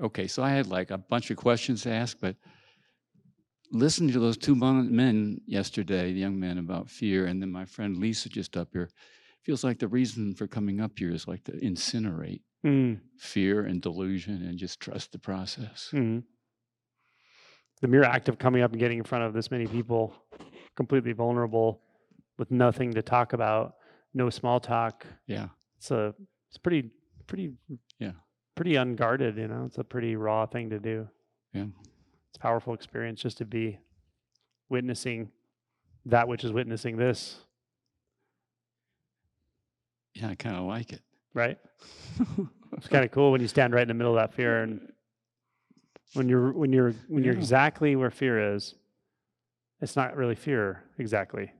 okay, so I had like a bunch of questions to ask, but listening to those two men yesterday, the young men about fear, and then my friend Lisa just up here, feels like the reason for coming up here is like to incinerate Mm, fear and delusion and just trust the process. mhm. The mere act of coming up and getting in front of this many people, completely vulnerable, with nothing to talk about, no small talk. Yeah. It's a it's pretty pretty Yeah. Pretty unguarded. You know, it's a pretty raw thing to do. Yeah. It's a powerful experience just to be witnessing that which is witnessing this. Yeah, I kind of like it. Right. It's kind of cool when you stand right in the middle of that fear and when you're when you're when you're Yeah. exactly where fear is, it's not really fear exactly.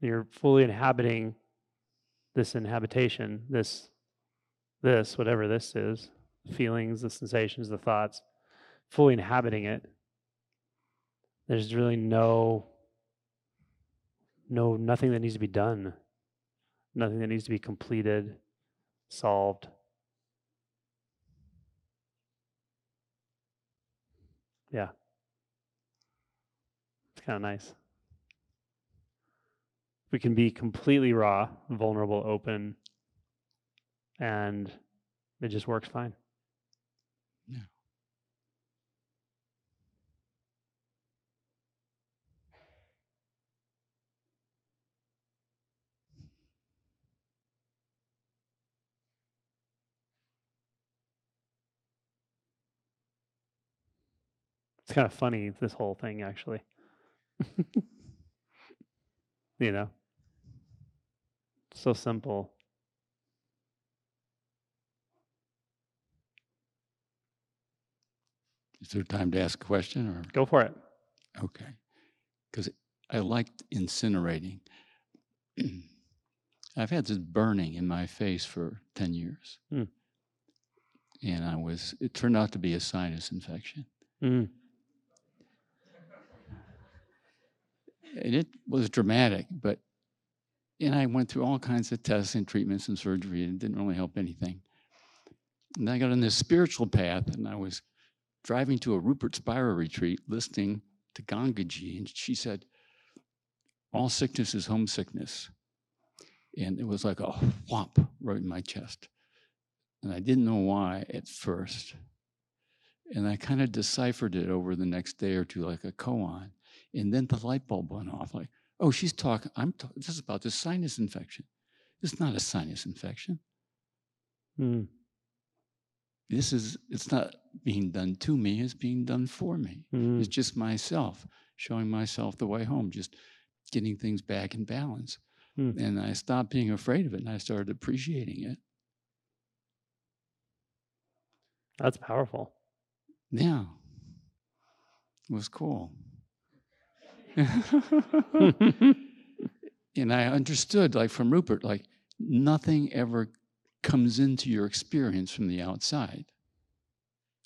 You're fully inhabiting this inhabitation, this this, whatever this is, feelings, the sensations, the thoughts, fully inhabiting it there's really no no nothing that needs to be done. Nothing that needs to be completed solved. Yeah. It's kind of nice we can be completely raw vulnerable open and it just works fine Yeah. It's kind of funny, this whole thing, actually. you know? So simple. Is there time to ask a question or? Go for it. Okay. Because I liked incinerating. I've had this burning in my face for 10 years. Hmm. And I was, it turned out to be a sinus infection. Mm. And it was dramatic, but, and I went through all kinds of tests and treatments and surgery, and it didn't really help anything. And I got on this spiritual path, and I was driving to a Rupert Spira retreat, listening to Gangaji, and she said, All sickness is homesickness. And it was like a whomp right in my chest. And I didn't know why at first. And I kind of deciphered it over the next day or two, like a koan. And then the light bulb went off like, oh, she's talking, I'm talking, this is about the sinus infection. It's not a sinus infection. Mm. This is, it's not being done to me, it's being done for me. Mm. It's just myself showing myself the way home, just getting things back in balance. Hmm. And I stopped being afraid of it and I started appreciating it. That's powerful. Yeah. It was cool. and I understood, like from Rupert, like nothing ever comes into your experience from the outside.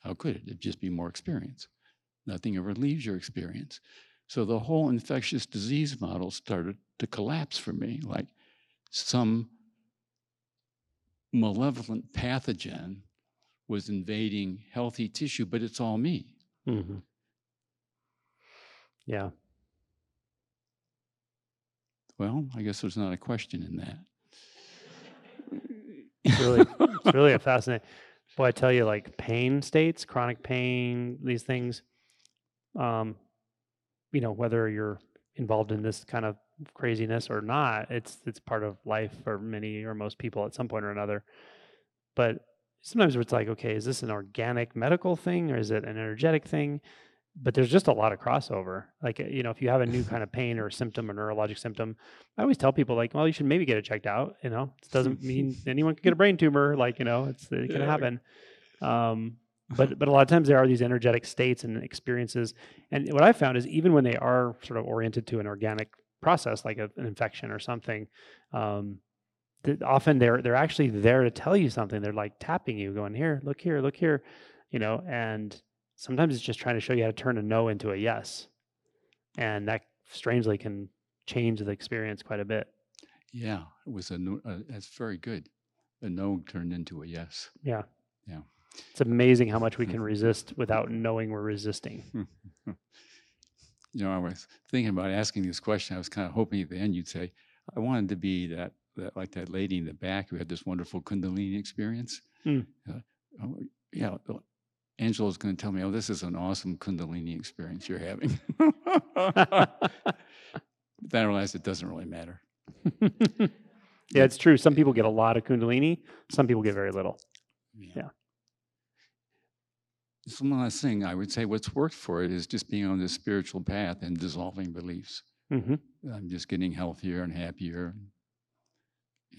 How could it? It'd just be more experience. Nothing ever leaves your experience. So the whole infectious disease model started to collapse for me, like some malevolent pathogen was invading healthy tissue, but it's all me. hmm Yeah. Well, I guess there's not a question in that. It's really, it's really a fascinating. Boy, I tell you, like pain states, chronic pain, these things. Um, you know, whether you're involved in this kind of craziness or not, it's it's part of life for many or most people at some point or another. But sometimes it's like, okay, is this an organic medical thing or is it an energetic thing? But there's just a lot of crossover. Like, you know, if you have a new kind of pain or symptom or neurologic symptom, I always tell people like, well, you should maybe get it checked out. You know, it doesn't mean anyone can get a brain tumor. Like, you know, it's it can Yeah. happen. Um, but but a lot of times there are these energetic states and experiences. And what I found is even when they are sort of oriented to an organic process, like a, an infection or something, um, th- often they're they're actually there to tell you something. They're like tapping you, going here, look here, look here, you know. And sometimes it's just trying to show you how to turn a no into a yes, and that strangely can change the experience quite a bit. Yeah, it was a, no- uh, that's very good. A no turned into a yes. Yeah. Yeah. It's amazing how much we can resist without knowing we're resisting. You know, I was thinking about asking this question. I was kind of hoping at the end you'd say, I wanted to be that, that like that lady in the back who had this wonderful Kundalini experience. Mm. Uh, yeah, Angelo's going to tell me, oh, this is an awesome Kundalini experience you're having. but then I realized it doesn't really matter. yeah, it's true. Some people get a lot of Kundalini, some people get very little. Yeah. It's one last thing I would say what's worked for it is just being on this spiritual path and dissolving beliefs. hmm I'm just getting healthier and happier. And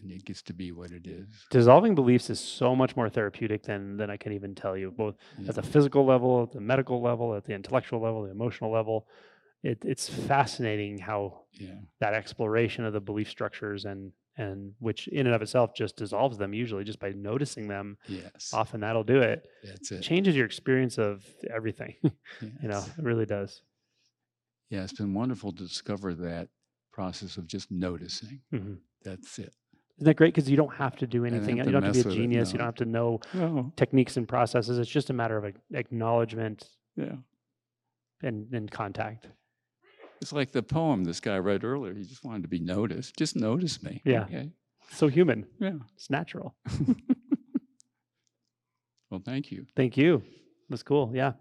it gets to be what it is. Dissolving beliefs is so much more therapeutic than than I can even tell you, both Yeah. at the physical level, at the medical level, at the intellectual level, the emotional level. It, it's fascinating how yeah. that exploration of the belief structures and and which in and of itself just dissolves them usually just by noticing them Yes. often that'll do it That's it. changes your experience of everything you know it really does Yeah, it's been wonderful to discover that process of just noticing. Mhm. That's it. Isn't that great because you don't have to do anything you don't have to be a with it, genius you don't have to know techniques and processes it's just a matter of acknowledgement yeah. and, and contact It's like the poem this guy read earlier. He just wanted to be noticed. Just notice me. Yeah. Okay. so human Yeah. it's natural Well, thank you. thank you that's cool yeah